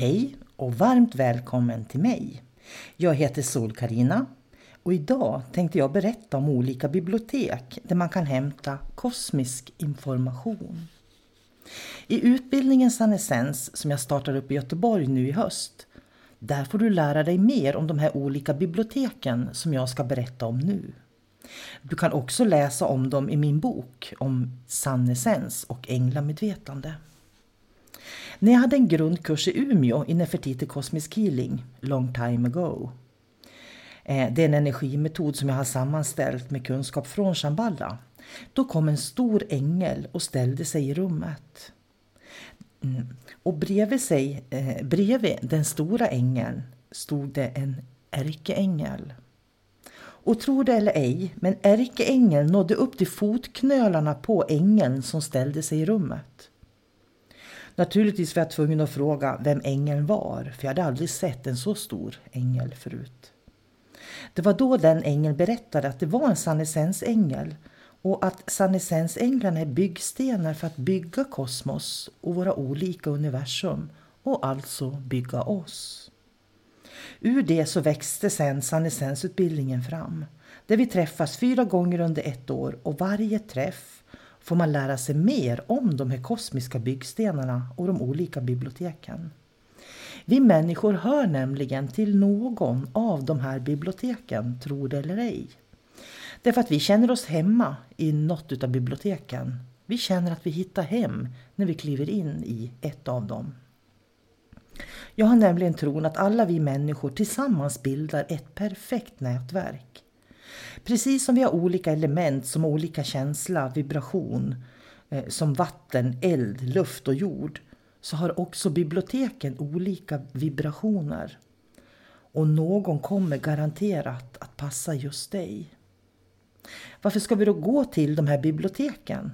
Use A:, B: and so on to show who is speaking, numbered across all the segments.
A: Hej och varmt välkommen till mig. Jag heter sol karina och idag tänkte jag berätta om olika bibliotek där man kan hämta kosmisk information. I utbildningen Sanessens som jag startar upp i Göteborg nu i höst där får du lära dig mer om de här olika biblioteken som jag ska berätta om nu. Du kan också läsa om dem i min bok om Sannessens och änglamedvetande. När jag hade en grundkurs i Umeå i Nefertiti Cosmic Healing, long time ago. Eh, det är en energimetod som jag har sammanställt med kunskap från Shambhala. Då kom en stor ängel och ställde sig i rummet. Mm. Och bredvid, sig, eh, bredvid den stora ängeln stod det en ärkeängel. Och tro det eller ej, men ärkeängeln nådde upp till fotknölarna på ängeln som ställde sig i rummet. Naturligtvis var jag tvungen att fråga vem ängeln var, för jag hade aldrig sett en så stor ängel förut. Det var då den ängeln berättade att det var en sannesensängel och att sannesensänglarna är byggstenar för att bygga kosmos och våra olika universum och alltså bygga oss. Ur det så växte sen sannesensutbildningen fram där vi träffas fyra gånger under ett år och varje träff får man lära sig mer om de här kosmiska byggstenarna och de olika biblioteken. Vi människor hör nämligen till någon av de här biblioteken, tro det eller ej. Därför att vi känner oss hemma i något av biblioteken. Vi känner att vi hittar hem när vi kliver in i ett av dem. Jag har nämligen tron att alla vi människor tillsammans bildar ett perfekt nätverk. Precis som vi har olika element som olika känsla, vibration, eh, som vatten, eld, luft och jord, så har också biblioteken olika vibrationer. Och någon kommer garanterat att passa just dig. Varför ska vi då gå till de här biblioteken?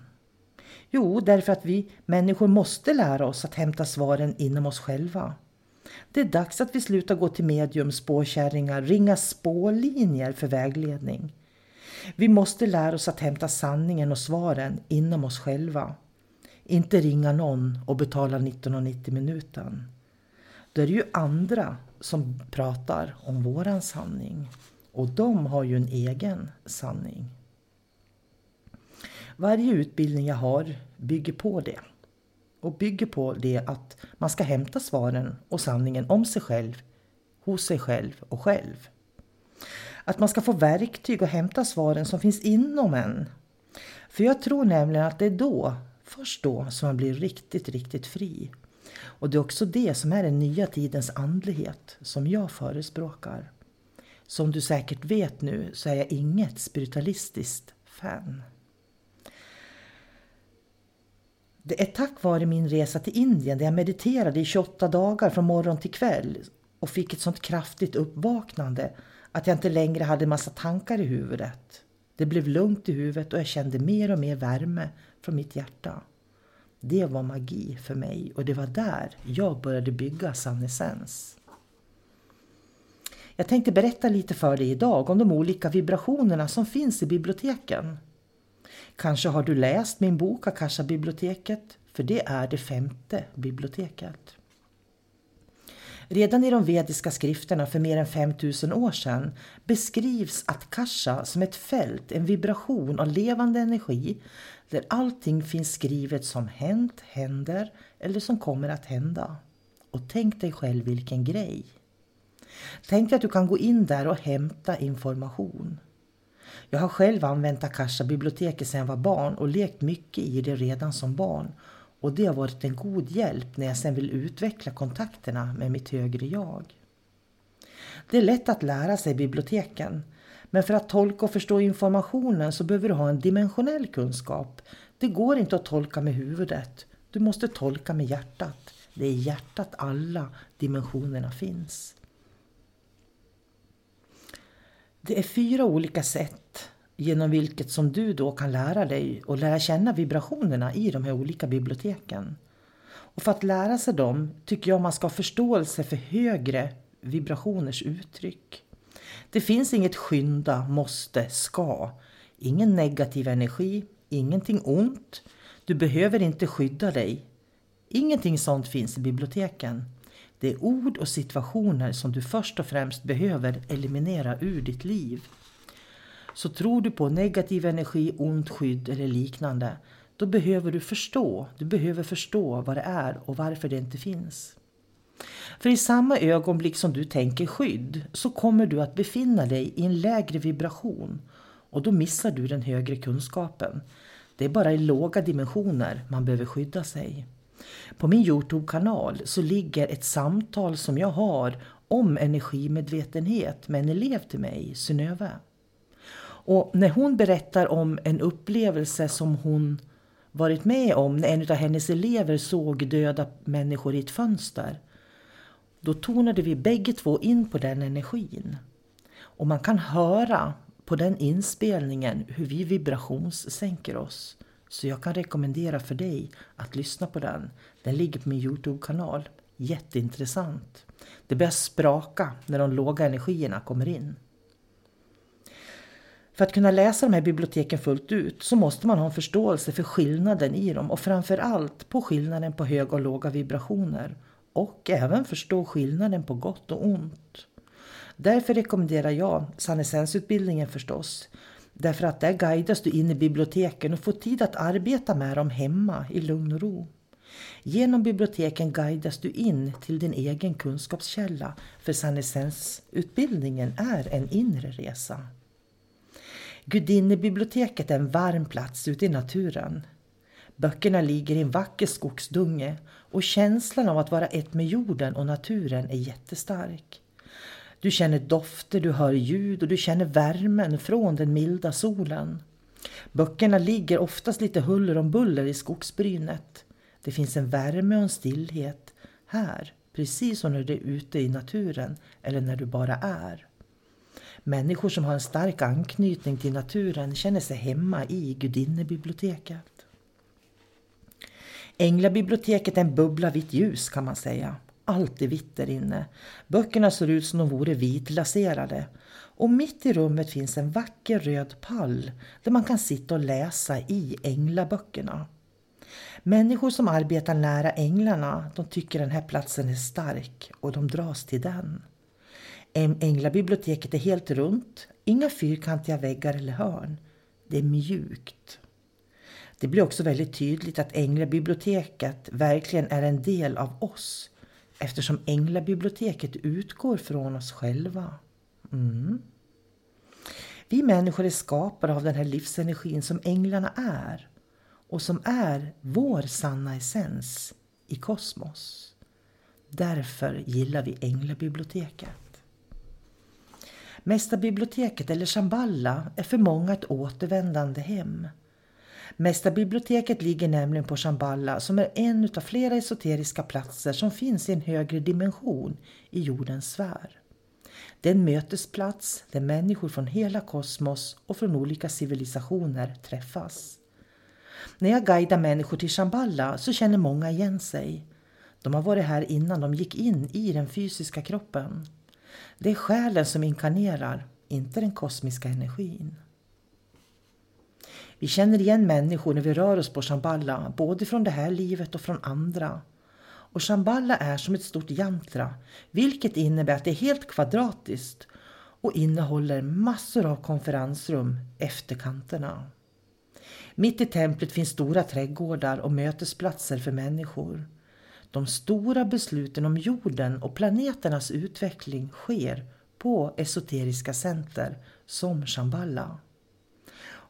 A: Jo, därför att vi människor måste lära oss att hämta svaren inom oss själva. Det är dags att vi slutar gå till medium, spåkärringar, ringa spålinjer för vägledning. Vi måste lära oss att hämta sanningen och svaren inom oss själva. Inte ringa någon och betala 19,90 minuten. Då är det ju andra som pratar om våran sanning. Och de har ju en egen sanning. Varje utbildning jag har bygger på det. Och bygger på det att man ska hämta svaren och sanningen om sig själv, hos sig själv och själv. Att man ska få verktyg att hämta svaren som finns inom en. För jag tror nämligen att det är då, först då, som man blir riktigt, riktigt fri. Och det är också det som är den nya tidens andlighet som jag förespråkar. Som du säkert vet nu så är jag inget spiritualistiskt fan. Det är tack vare min resa till Indien där jag mediterade i 28 dagar från morgon till kväll och fick ett sånt kraftigt uppvaknande att jag inte längre hade massa tankar i huvudet. Det blev lugnt i huvudet och jag kände mer och mer värme från mitt hjärta. Det var magi för mig och det var där jag började bygga Sannessens. Jag tänkte berätta lite för dig idag om de olika vibrationerna som finns i biblioteken. Kanske har du läst min bok Akasha-biblioteket, för det är det femte biblioteket. Redan i de vediska skrifterna för mer än 5000 år sedan beskrivs Akasha som ett fält, en vibration av levande energi där allting finns skrivet som hänt, händer eller som kommer att hända. Och tänk dig själv vilken grej! Tänk dig att du kan gå in där och hämta information. Jag har själv använt Akasha-biblioteket sedan jag var barn och lekt mycket i det redan som barn. Och det har varit en god hjälp när jag sedan vill utveckla kontakterna med mitt högre jag. Det är lätt att lära sig biblioteken. Men för att tolka och förstå informationen så behöver du ha en dimensionell kunskap. Det går inte att tolka med huvudet. Du måste tolka med hjärtat. Det är i hjärtat alla dimensionerna finns. Det är fyra olika sätt genom vilket som du då kan lära dig och lära känna vibrationerna i de här olika biblioteken. Och för att lära sig dem tycker jag man ska ha förståelse för högre vibrationers uttryck. Det finns inget skynda, måste, ska. Ingen negativ energi, ingenting ont. Du behöver inte skydda dig. Ingenting sånt finns i biblioteken. Det är ord och situationer som du först och främst behöver eliminera ur ditt liv. Så tror du på negativ energi, ont skydd eller liknande, då behöver du förstå. Du behöver förstå vad det är och varför det inte finns. För i samma ögonblick som du tänker skydd så kommer du att befinna dig i en lägre vibration och då missar du den högre kunskapen. Det är bara i låga dimensioner man behöver skydda sig. På min Youtube-kanal så ligger ett samtal som jag har om energimedvetenhet med en elev till mig, Synöve. Och när hon berättar om en upplevelse som hon varit med om när en av hennes elever såg döda människor i ett fönster. Då tonade vi bägge två in på den energin. Och man kan höra på den inspelningen hur vi vibrationssänker oss. Så jag kan rekommendera för dig att lyssna på den. Den ligger på min Youtube-kanal. Jätteintressant. Det börjar spraka när de låga energierna kommer in. För att kunna läsa de här biblioteken fullt ut så måste man ha en förståelse för skillnaden i dem och framförallt på skillnaden på höga och låga vibrationer. Och även förstå skillnaden på gott och ont. Därför rekommenderar jag Sannesensutbildningen förstås. Därför att där guidas du in i biblioteken och får tid att arbeta med dem hemma i lugn och ro. Genom biblioteken guidas du in till din egen kunskapskälla för Sannesensutbildningen är en inre resa. Gudinnebiblioteket är en varm plats ute i naturen. Böckerna ligger i en vacker skogsdunge och känslan av att vara ett med jorden och naturen är jättestark. Du känner dofter, du hör ljud och du känner värmen från den milda solen. Böckerna ligger oftast lite huller om buller i skogsbrynet. Det finns en värme och en stillhet här, precis som när du är ute i naturen eller när du bara är. Människor som har en stark anknytning till naturen känner sig hemma i gudinnebiblioteket. Änglabiblioteket är en bubbla vitt ljus kan man säga. Allt är vitt där inne. Böckerna ser ut som om de vore vitlaserade. Och mitt i rummet finns en vacker röd pall där man kan sitta och läsa i änglaböckerna. Människor som arbetar nära änglarna de tycker den här platsen är stark och de dras till den. Änglabiblioteket är helt runt, inga fyrkantiga väggar eller hörn. Det är mjukt. Det blir också väldigt tydligt att Änglabiblioteket verkligen är en del av oss eftersom Änglabiblioteket utgår från oss själva. Mm. Vi människor är skapade av den här livsenergin som änglarna är och som är vår sanna essens i kosmos. Därför gillar vi Änglabiblioteket. Mästarbiblioteket eller Shamballa är för många ett återvändande hem. Mästarbiblioteket ligger nämligen på Shamballa som är en av flera esoteriska platser som finns i en högre dimension i jordens sfär. Det är en mötesplats där människor från hela kosmos och från olika civilisationer träffas. När jag guidar människor till Shamballa så känner många igen sig. De har varit här innan de gick in i den fysiska kroppen. Det är själen som inkarnerar, inte den kosmiska energin. Vi känner igen människor när vi rör oss på Shamballa, både från det här livet och från andra. Och Shamballa är som ett stort jantra, vilket innebär att det är helt kvadratiskt och innehåller massor av konferensrum efter kanterna. Mitt i templet finns stora trädgårdar och mötesplatser för människor. De stora besluten om jorden och planeternas utveckling sker på esoteriska center som Shambhala.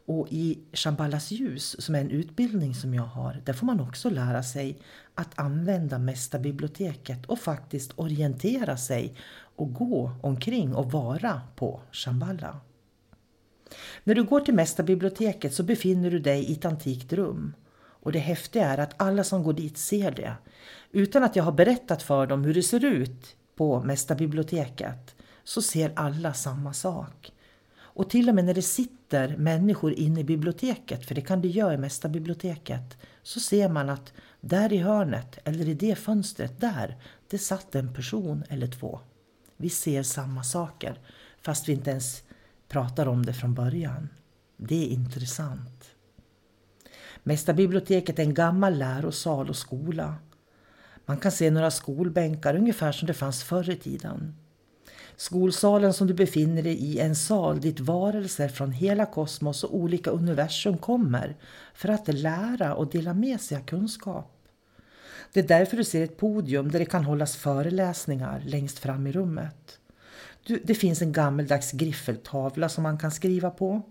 A: Och i Shambhalas ljus, som är en utbildning som jag har, där får man också lära sig att använda Mästarbiblioteket och faktiskt orientera sig och gå omkring och vara på Shambhala. När du går till Mästarbiblioteket så befinner du dig i ett antikt rum. Och det häftiga är att alla som går dit ser det. Utan att jag har berättat för dem hur det ser ut på Mästarbiblioteket så ser alla samma sak. Och till och med när det sitter människor inne i biblioteket, för det kan det göra i Mästarbiblioteket, så ser man att där i hörnet, eller i det fönstret där, det satt en person eller två. Vi ser samma saker, fast vi inte ens pratar om det från början. Det är intressant. Mästarbiblioteket är en gammal lärosal och skola. Man kan se några skolbänkar ungefär som det fanns förr i tiden. Skolsalen som du befinner dig i är en sal dit varelser från hela kosmos och olika universum kommer för att lära och dela med sig av kunskap. Det är därför du ser ett podium där det kan hållas föreläsningar längst fram i rummet. Det finns en gammeldags griffeltavla som man kan skriva på.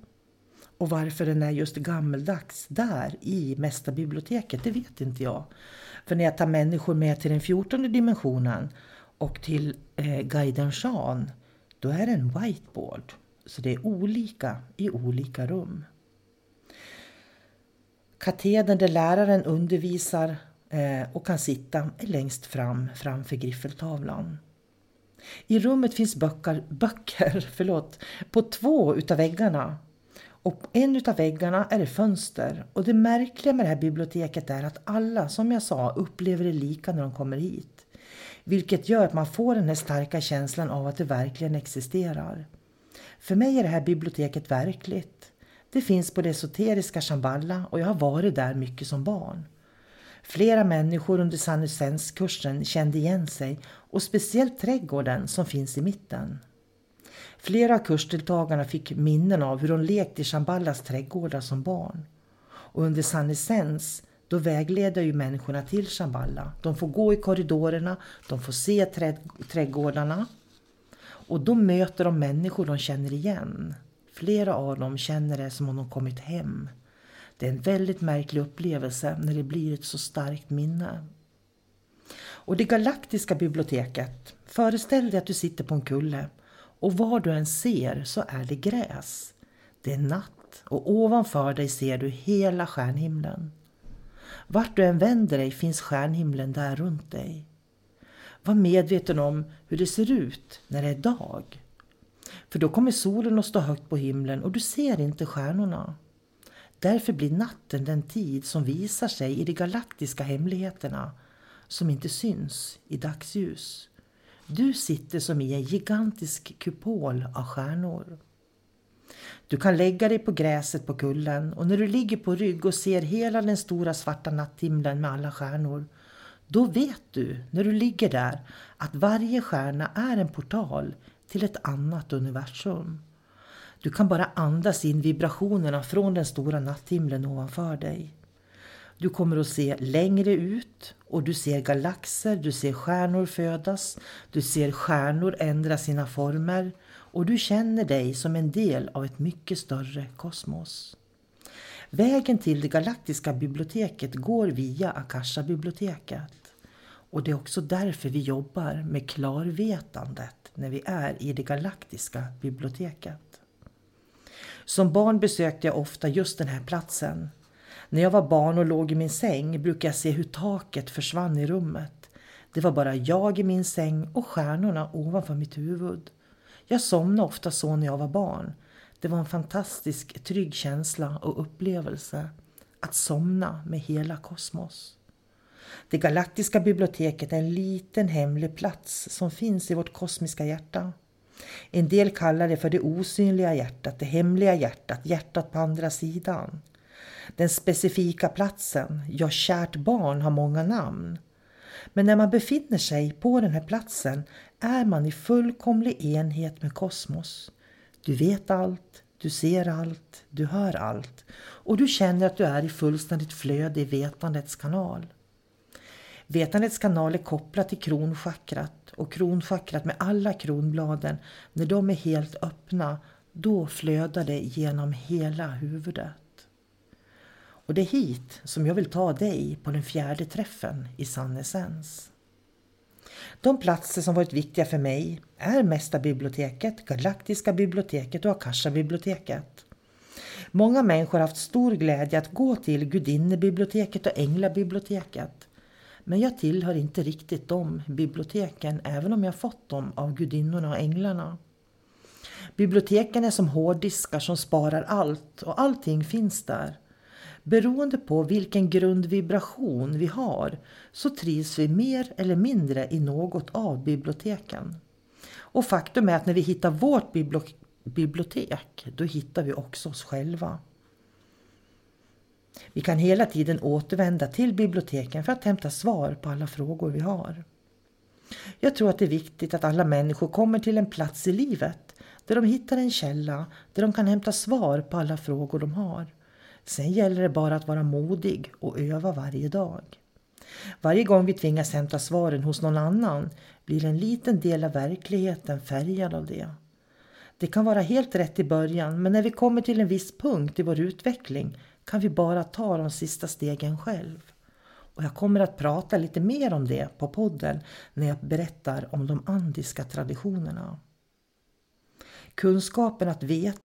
A: Och varför den är just gammeldags där i Mästarbiblioteket, det vet inte jag. För när jag tar människor med till den fjortonde dimensionen och till eh, guiden Sean, då är det en whiteboard. Så det är olika i olika rum. Katedern där läraren undervisar eh, och kan sitta är längst fram framför griffeltavlan. I rummet finns böcker, böcker förlåt, på två utav väggarna. Och en utav väggarna är det fönster. Och det märkliga med det här biblioteket är att alla, som jag sa, upplever det lika när de kommer hit. Vilket gör att man får den här starka känslan av att det verkligen existerar. För mig är det här biblioteket verkligt. Det finns på det esoteriska Shamballa och jag har varit där mycket som barn. Flera människor under Sanusens-kursen kände igen sig och speciellt trädgården som finns i mitten. Flera av kursdeltagarna fick minnen av hur de lekte i Chamballas trädgårdar som barn. Och under Sannesens då vägleder ju människorna till Shamballa. De får gå i korridorerna, de får se trädgårdarna och då möter de människor de känner igen. Flera av dem känner det som om de kommit hem. Det är en väldigt märklig upplevelse när det blir ett så starkt minne. Och det galaktiska biblioteket, föreställ dig att du sitter på en kulle och vad du än ser så är det gräs. Det är natt och ovanför dig ser du hela stjärnhimlen. Vart du än vänder dig finns stjärnhimlen där runt dig. Var medveten om hur det ser ut när det är dag. För då kommer solen att stå högt på himlen och du ser inte stjärnorna. Därför blir natten den tid som visar sig i de galaktiska hemligheterna som inte syns i dagsljus. Du sitter som i en gigantisk kupol av stjärnor. Du kan lägga dig på gräset på kullen och när du ligger på rygg och ser hela den stora svarta natthimlen med alla stjärnor, då vet du när du ligger där att varje stjärna är en portal till ett annat universum. Du kan bara andas in vibrationerna från den stora natthimlen ovanför dig. Du kommer att se längre ut och du ser galaxer, du ser stjärnor födas, du ser stjärnor ändra sina former och du känner dig som en del av ett mycket större kosmos. Vägen till det galaktiska biblioteket går via Akasha-biblioteket. Och det är också därför vi jobbar med klarvetandet när vi är i det galaktiska biblioteket. Som barn besökte jag ofta just den här platsen. När jag var barn och låg i min säng brukade jag se hur taket försvann i rummet. Det var bara jag i min säng och stjärnorna ovanför mitt huvud. Jag somnade ofta så när jag var barn. Det var en fantastisk trygg känsla och upplevelse att somna med hela kosmos. Det galaktiska biblioteket är en liten hemlig plats som finns i vårt kosmiska hjärta. En del kallar det för det osynliga hjärtat, det hemliga hjärtat, hjärtat på andra sidan. Den specifika platsen, ja kärt barn har många namn. Men när man befinner sig på den här platsen är man i fullkomlig enhet med kosmos. Du vet allt, du ser allt, du hör allt och du känner att du är i fullständigt flöde i vetandets kanal. Vetandets kanal är kopplad till kronchakrat och kronchakrat med alla kronbladen, när de är helt öppna, då flödar det genom hela huvudet. Och det är hit som jag vill ta dig på den fjärde träffen i sann essens. De platser som varit viktiga för mig är Mästarbiblioteket, Galaktiska biblioteket och Akasha-biblioteket. Många människor har haft stor glädje att gå till Gudinnebiblioteket och Änglabiblioteket. Men jag tillhör inte riktigt de biblioteken även om jag fått dem av gudinnorna och änglarna. Biblioteken är som hårddiskar som sparar allt och allting finns där. Beroende på vilken grundvibration vi har så trivs vi mer eller mindre i något av biblioteken. Och faktum är att när vi hittar vårt bibliotek, då hittar vi också oss själva. Vi kan hela tiden återvända till biblioteken för att hämta svar på alla frågor vi har. Jag tror att det är viktigt att alla människor kommer till en plats i livet där de hittar en källa där de kan hämta svar på alla frågor de har. Sen gäller det bara att vara modig och öva varje dag. Varje gång vi tvingas hämta svaren hos någon annan blir en liten del av verkligheten färgad av det. Det kan vara helt rätt i början men när vi kommer till en viss punkt i vår utveckling kan vi bara ta de sista stegen själv. Och jag kommer att prata lite mer om det på podden när jag berättar om de andiska traditionerna. Kunskapen att veta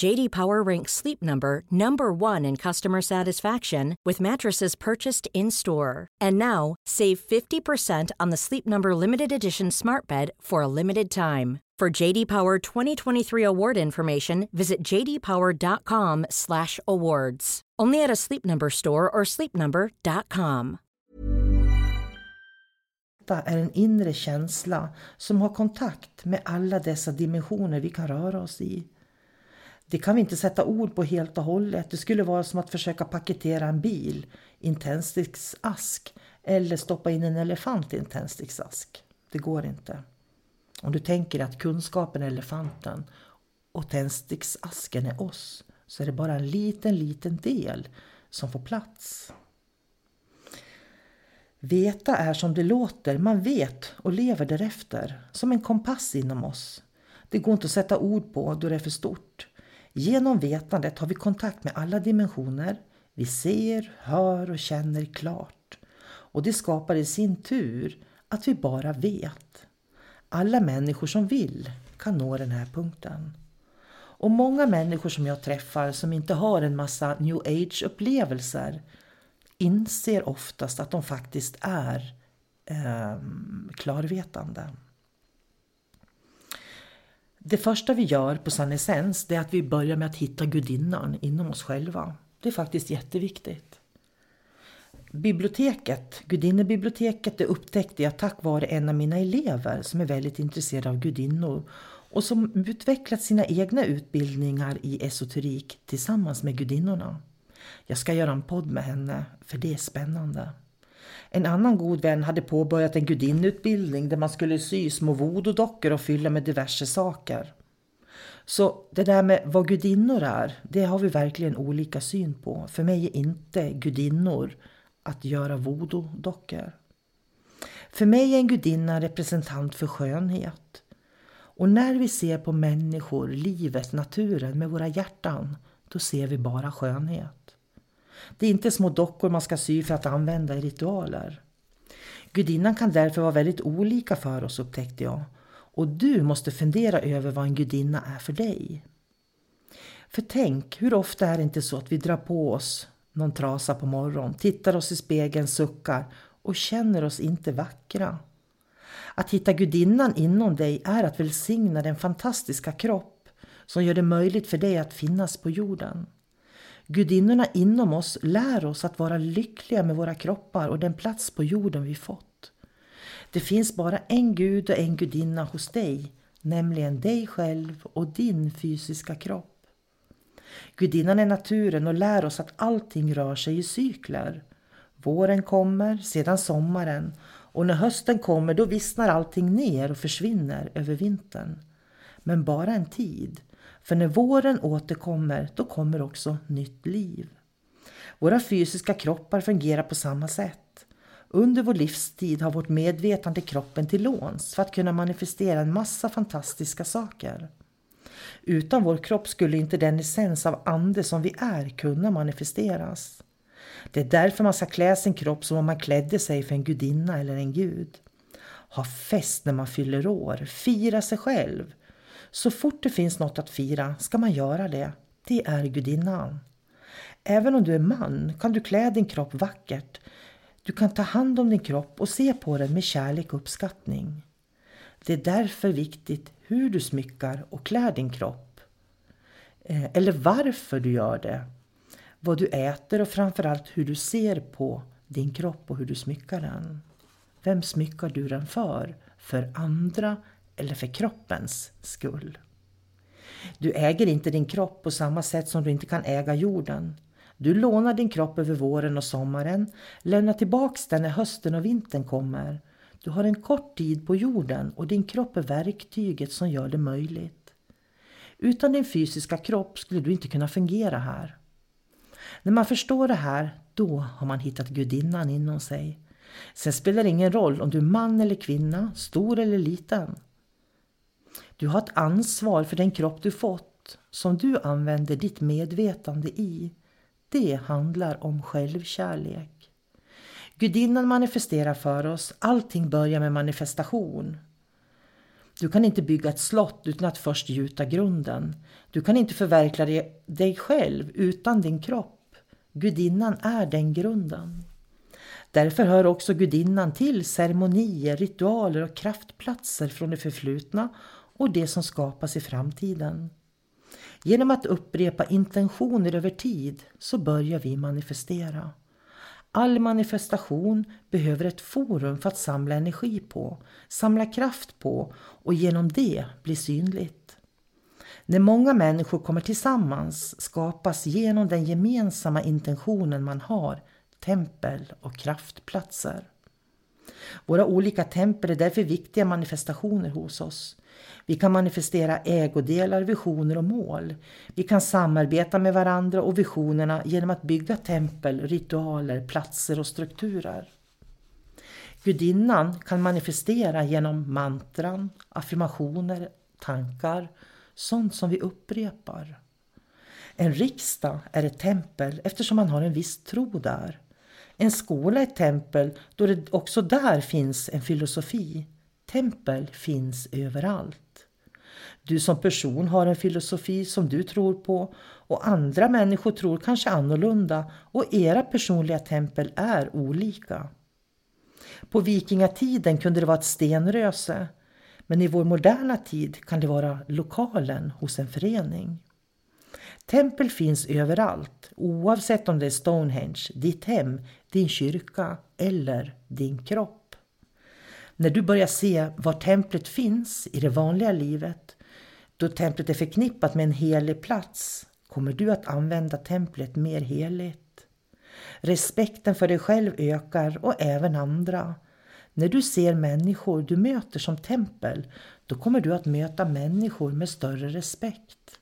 B: JD Power ranks Sleep Number number 1 in customer satisfaction with mattresses purchased in-store. And now, save 50% on the Sleep Number limited edition Smart Bed for a limited time. For JD Power 2023 award information, visit jdpower.com/awards. Only at a Sleep Number store or sleepnumber.com.
A: är en inre känsla som har kontakt med alla dessa dimensioner vi kan röra oss i. Det kan vi inte sätta ord på helt och hållet. Det skulle vara som att försöka paketera en bil i en tändsticksask eller stoppa in en elefant i en tändsticksask. Det går inte. Om du tänker att kunskapen är elefanten och tändsticksasken är oss så är det bara en liten, liten del som får plats. Veta är som det låter, man vet och lever därefter, som en kompass inom oss. Det går inte att sätta ord på då det är för stort. Genom vetandet har vi kontakt med alla dimensioner. Vi ser, hör och känner klart. Och det skapar i sin tur att vi bara vet. Alla människor som vill kan nå den här punkten. Och många människor som jag träffar som inte har en massa new age-upplevelser inser oftast att de faktiskt är eh, klarvetande. Det första vi gör på Sanessens är att vi börjar med att hitta gudinnan inom oss själva. Det är faktiskt jätteviktigt. Biblioteket, Gudinnebiblioteket, det upptäckte jag tack vare en av mina elever som är väldigt intresserad av gudinnor och som utvecklat sina egna utbildningar i esoterik tillsammans med gudinnorna. Jag ska göra en podd med henne, för det är spännande. En annan god vän hade påbörjat en gudinneutbildning där man skulle sy små voodoo-dockor och fylla med diverse saker. Så det där med vad gudinnor är, det har vi verkligen olika syn på. För mig är inte gudinnor att göra voodoo-dockor. För mig är en gudinna en representant för skönhet. Och när vi ser på människor, livet, naturen med våra hjärtan, då ser vi bara skönhet. Det är inte små dockor man ska sy för att använda i ritualer. Gudinnan kan därför vara väldigt olika för oss upptäckte jag. Och du måste fundera över vad en gudinna är för dig. För tänk, hur ofta är det inte så att vi drar på oss någon trasa på morgonen, tittar oss i spegeln, suckar och känner oss inte vackra. Att hitta gudinnan inom dig är att välsigna den fantastiska kropp som gör det möjligt för dig att finnas på jorden. Gudinnorna inom oss lär oss att vara lyckliga med våra kroppar och den plats på jorden vi fått. Det finns bara en gud och en gudinna hos dig, nämligen dig själv och din fysiska kropp. Gudinnan är naturen och lär oss att allting rör sig i cykler. Våren kommer, sedan sommaren och när hösten kommer då vissnar allting ner och försvinner över vintern. Men bara en tid. För när våren återkommer, då kommer också nytt liv. Våra fysiska kroppar fungerar på samma sätt. Under vår livstid har vårt medvetande kroppen till låns för att kunna manifestera en massa fantastiska saker. Utan vår kropp skulle inte den essens av ande som vi är kunna manifesteras. Det är därför man ska klä sin kropp som om man klädde sig för en gudinna eller en gud. Ha fest när man fyller år, fira sig själv, så fort det finns något att fira ska man göra det. Det är gudinnan. Även om du är man kan du klä din kropp vackert. Du kan ta hand om din kropp och se på den med kärlek och uppskattning. Det är därför viktigt hur du smyckar och klär din kropp. Eh, eller varför du gör det. Vad du äter och framförallt hur du ser på din kropp och hur du smyckar den. Vem smyckar du den för? För andra eller för kroppens skull. Du äger inte din kropp på samma sätt som du inte kan äga jorden. Du lånar din kropp över våren och sommaren, lämnar tillbaks den när hösten och vintern kommer. Du har en kort tid på jorden och din kropp är verktyget som gör det möjligt. Utan din fysiska kropp skulle du inte kunna fungera här. När man förstår det här, då har man hittat gudinnan inom sig. Sen spelar det ingen roll om du är man eller kvinna, stor eller liten. Du har ett ansvar för den kropp du fått som du använder ditt medvetande i. Det handlar om självkärlek. Gudinnan manifesterar för oss. Allting börjar med manifestation. Du kan inte bygga ett slott utan att först gjuta grunden. Du kan inte förverkliga dig själv utan din kropp. Gudinnan är den grunden. Därför hör också gudinnan till ceremonier, ritualer och kraftplatser från det förflutna och det som skapas i framtiden. Genom att upprepa intentioner över tid så börjar vi manifestera. All manifestation behöver ett forum för att samla energi på, samla kraft på och genom det bli synligt. När många människor kommer tillsammans skapas genom den gemensamma intentionen man har tempel och kraftplatser. Våra olika tempel är därför viktiga manifestationer hos oss. Vi kan manifestera ägodelar, visioner och mål. Vi kan samarbeta med varandra och visionerna genom att bygga tempel, ritualer, platser och strukturer. Gudinnan kan manifestera genom mantran, affirmationer, tankar, sånt som vi upprepar. En riksdag är ett tempel eftersom man har en viss tro där. En skola är ett tempel då det också där finns en filosofi. Tempel finns överallt. Du som person har en filosofi som du tror på och andra människor tror kanske annorlunda och era personliga tempel är olika. På vikingatiden kunde det vara ett stenröse men i vår moderna tid kan det vara lokalen hos en förening. Tempel finns överallt, oavsett om det är Stonehenge, ditt hem, din kyrka eller din kropp. När du börjar se var templet finns i det vanliga livet, då templet är förknippat med en helig plats, kommer du att använda templet mer heligt. Respekten för dig själv ökar och även andra. När du ser människor du möter som tempel, då kommer du att möta människor med större respekt.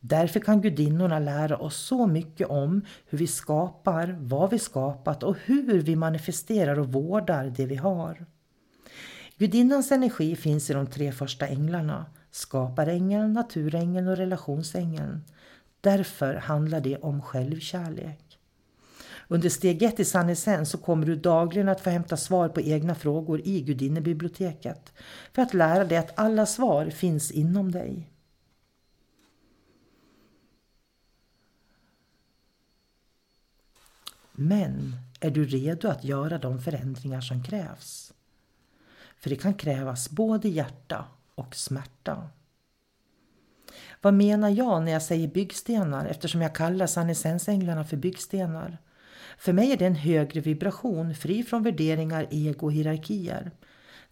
A: Därför kan gudinnorna lära oss så mycket om hur vi skapar, vad vi skapat och hur vi manifesterar och vårdar det vi har. Gudinnans energi finns i de tre första änglarna, skaparängeln, naturängeln och relationsängeln. Därför handlar det om självkärlek. Under steg ett i Sannesen så kommer du dagligen att få hämta svar på egna frågor i gudinnebiblioteket för att lära dig att alla svar finns inom dig. Men är du redo att göra de förändringar som krävs? För det kan krävas både hjärta och smärta. Vad menar jag när jag säger byggstenar eftersom jag kallar sannesensänglarna för byggstenar? För mig är det en högre vibration, fri från värderingar, ego och hierarkier.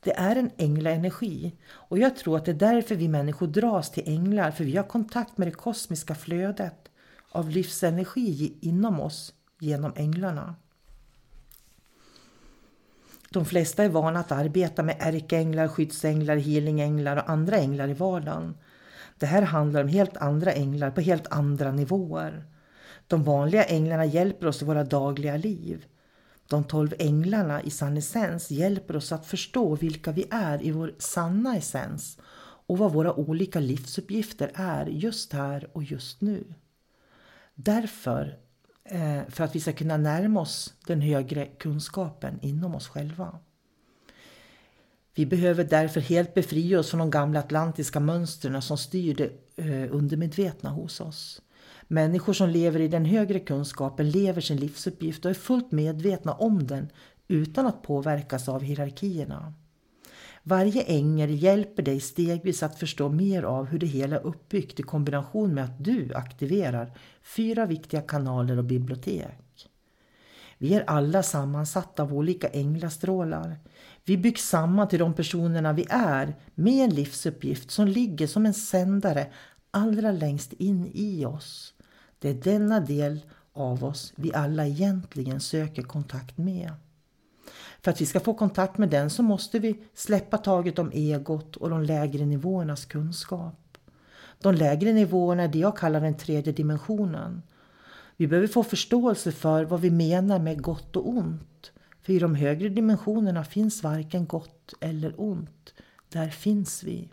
A: Det är en änglaenergi och jag tror att det är därför vi människor dras till änglar, för vi har kontakt med det kosmiska flödet av livsenergi inom oss genom änglarna. De flesta är vana att arbeta med ärkeänglar, skyddsänglar, healingänglar och andra änglar i vardagen. Det här handlar om helt andra änglar på helt andra nivåer. De vanliga änglarna hjälper oss i våra dagliga liv. De tolv änglarna i sann essens hjälper oss att förstå vilka vi är i vår sanna essens och vad våra olika livsuppgifter är just här och just nu. Därför Eh, för att vi ska kunna närma oss den högre kunskapen inom oss själva. Vi behöver därför helt befria oss från de gamla atlantiska mönstren som styr det eh, undermedvetna hos oss. Människor som lever i den högre kunskapen lever sin livsuppgift och är fullt medvetna om den utan att påverkas av hierarkierna. Varje ängel hjälper dig stegvis att förstå mer av hur det hela är uppbyggt i kombination med att du aktiverar fyra viktiga kanaler och bibliotek. Vi är alla sammansatta av olika änglastrålar. Vi byggs samman till de personerna vi är med en livsuppgift som ligger som en sändare allra längst in i oss. Det är denna del av oss vi alla egentligen söker kontakt med. För att vi ska få kontakt med den så måste vi släppa taget om egot och de lägre nivåernas kunskap. De lägre nivåerna är det jag kallar den tredje dimensionen. Vi behöver få förståelse för vad vi menar med gott och ont. För i de högre dimensionerna finns varken gott eller ont. Där finns vi.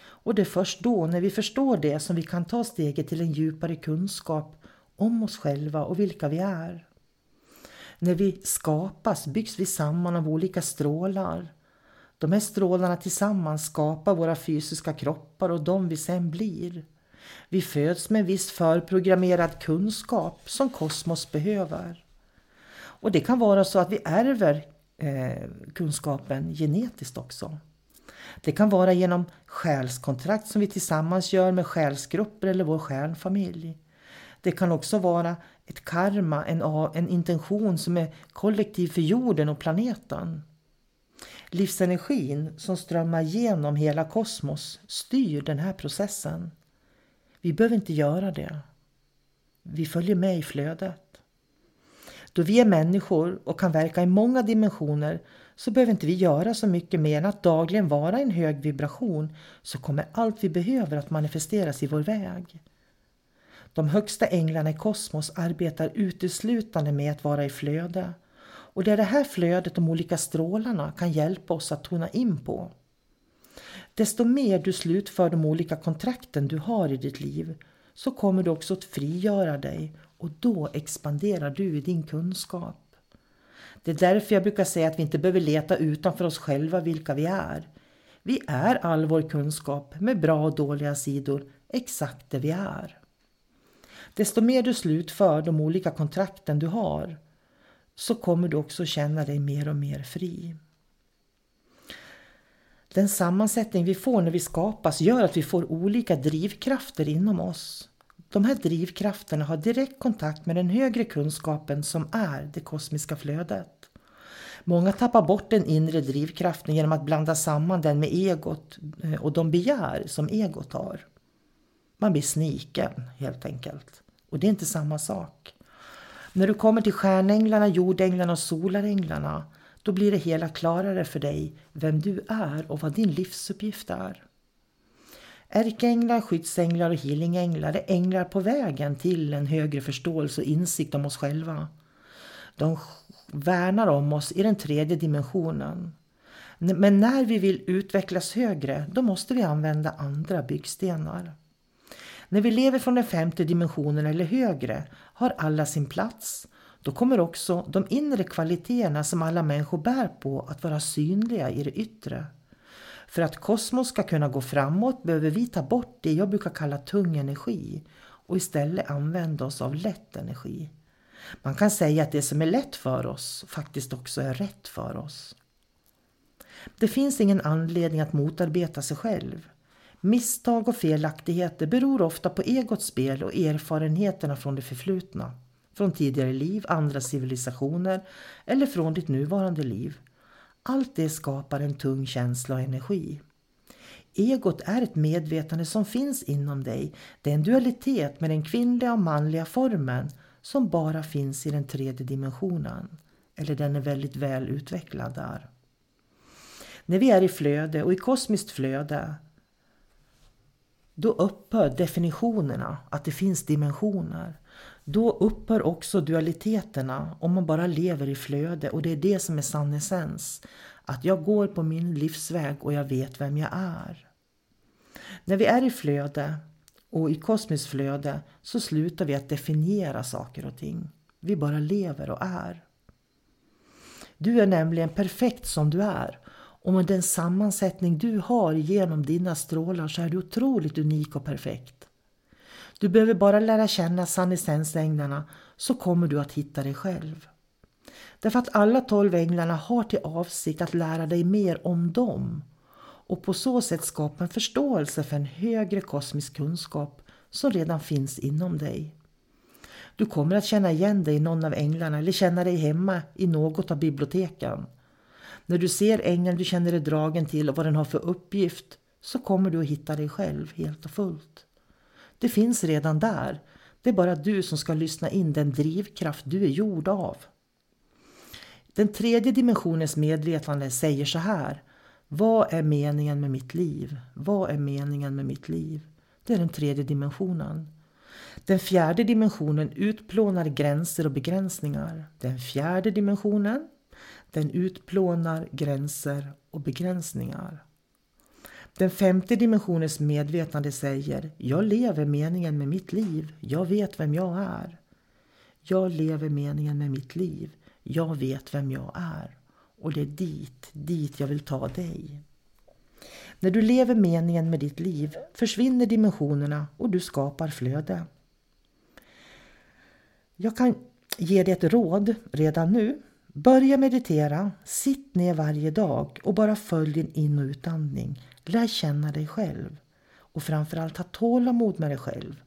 A: Och det är först då, när vi förstår det, som vi kan ta steget till en djupare kunskap om oss själva och vilka vi är. När vi skapas byggs vi samman av olika strålar. De här strålarna tillsammans skapar våra fysiska kroppar och de vi sen blir. Vi föds med en viss förprogrammerad kunskap som kosmos behöver. Och det kan vara så att vi ärver eh, kunskapen genetiskt också. Det kan vara genom själskontrakt som vi tillsammans gör med själsgrupper eller vår själfamilj. Det kan också vara ett karma, en, en intention som är kollektiv för jorden och planeten. Livsenergin som strömmar genom hela kosmos styr den här processen. Vi behöver inte göra det. Vi följer med i flödet. Då vi är människor och kan verka i många dimensioner så behöver inte vi göra så mycket mer än att dagligen vara i en hög vibration så kommer allt vi behöver att manifesteras i vår väg. De högsta änglarna i kosmos arbetar uteslutande med att vara i flöde. Och det är det här flödet de olika strålarna kan hjälpa oss att tona in på. Desto mer du slutför de olika kontrakten du har i ditt liv så kommer du också att frigöra dig och då expanderar du i din kunskap. Det är därför jag brukar säga att vi inte behöver leta utanför oss själva vilka vi är. Vi är all vår kunskap med bra och dåliga sidor exakt det vi är. Desto mer du slutför de olika kontrakten du har så kommer du också känna dig mer och mer fri. Den sammansättning vi får när vi skapas gör att vi får olika drivkrafter inom oss. De här drivkrafterna har direkt kontakt med den högre kunskapen som är det kosmiska flödet. Många tappar bort den inre drivkraften genom att blanda samman den med egot eh, och de begär som egot har. Man blir sniken helt enkelt. Och det är inte samma sak. När du kommer till stjärnänglarna, jordänglarna och solaränglarna då blir det hela klarare för dig vem du är och vad din livsuppgift är. Ärkeänglar, skyddsänglar och healingänglar är änglar på vägen till en högre förståelse och insikt om oss själva. De värnar om oss i den tredje dimensionen. Men när vi vill utvecklas högre, då måste vi använda andra byggstenar. När vi lever från den femte dimensionen eller högre har alla sin plats. Då kommer också de inre kvaliteterna som alla människor bär på att vara synliga i det yttre. För att kosmos ska kunna gå framåt behöver vi ta bort det jag brukar kalla tung energi och istället använda oss av lätt energi. Man kan säga att det som är lätt för oss faktiskt också är rätt för oss. Det finns ingen anledning att motarbeta sig själv. Misstag och felaktigheter beror ofta på egots spel och erfarenheterna från det förflutna. Från tidigare liv, andra civilisationer eller från ditt nuvarande liv. Allt det skapar en tung känsla och energi. Egot är ett medvetande som finns inom dig. Det är en dualitet med den kvinnliga och manliga formen som bara finns i den tredje dimensionen. Eller den är väldigt väl utvecklad där. När vi är i flöde och i kosmiskt flöde då upphör definitionerna, att det finns dimensioner. Då upphör också dualiteterna om man bara lever i flöde och det är det som är sann essens. Att jag går på min livsväg och jag vet vem jag är. När vi är i flöde och i kosmiskt flöde så slutar vi att definiera saker och ting. Vi bara lever och är. Du är nämligen perfekt som du är och med den sammansättning du har genom dina strålar så är du otroligt unik och perfekt. Du behöver bara lära känna sannessensänglarna så kommer du att hitta dig själv. Därför att alla tolv änglarna har till avsikt att lära dig mer om dem och på så sätt skapa en förståelse för en högre kosmisk kunskap som redan finns inom dig. Du kommer att känna igen dig i någon av änglarna eller känna dig hemma i något av biblioteken. När du ser ängeln du känner dig dragen till och vad den har för uppgift så kommer du att hitta dig själv helt och fullt. Det finns redan där. Det är bara du som ska lyssna in den drivkraft du är gjord av. Den tredje dimensionens medvetande säger så här. Vad är meningen med mitt liv? Vad är meningen med mitt liv? Det är den tredje dimensionen. Den fjärde dimensionen utplånar gränser och begränsningar. Den fjärde dimensionen den utplånar gränser och begränsningar. Den femte dimensionens medvetande säger Jag lever meningen med mitt liv. Jag vet vem jag är. Jag lever meningen med mitt liv. Jag vet vem jag är. Och det är dit, dit jag vill ta dig. När du lever meningen med ditt liv försvinner dimensionerna och du skapar flöde. Jag kan ge dig ett råd redan nu. Börja meditera, sitt ner varje dag och bara följ din in och utandning. Lär känna dig själv. Och framförallt ha tålamod med dig själv.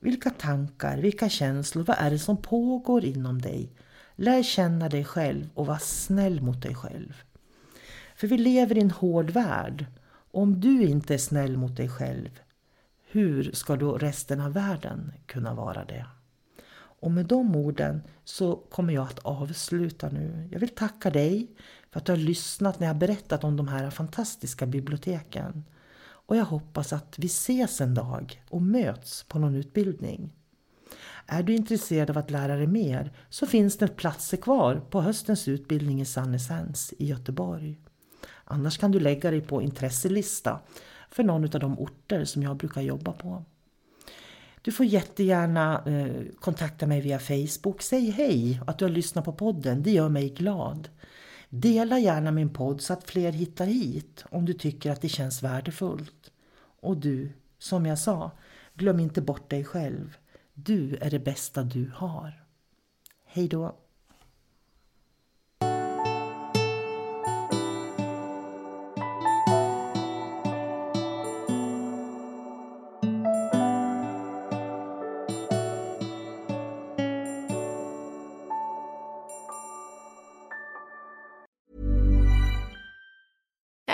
A: Vilka tankar, vilka känslor, vad är det som pågår inom dig? Lär känna dig själv och var snäll mot dig själv. För vi lever i en hård värld. Om du inte är snäll mot dig själv, hur ska då resten av världen kunna vara det? Och med de orden så kommer jag att avsluta nu. Jag vill tacka dig för att du har lyssnat när jag berättat om de här fantastiska biblioteken. Och jag hoppas att vi ses en dag och möts på någon utbildning. Är du intresserad av att lära dig mer så finns det platser kvar på höstens utbildning i Sannessens i Göteborg. Annars kan du lägga dig på intresselista för någon av de orter som jag brukar jobba på. Du får jättegärna eh, kontakta mig via Facebook. Säg hej att du har lyssnat på podden. Det gör mig glad. Dela gärna min podd så att fler hittar hit om du tycker att det känns värdefullt. Och du, som jag sa, glöm inte bort dig själv. Du är det bästa du har. Hej då!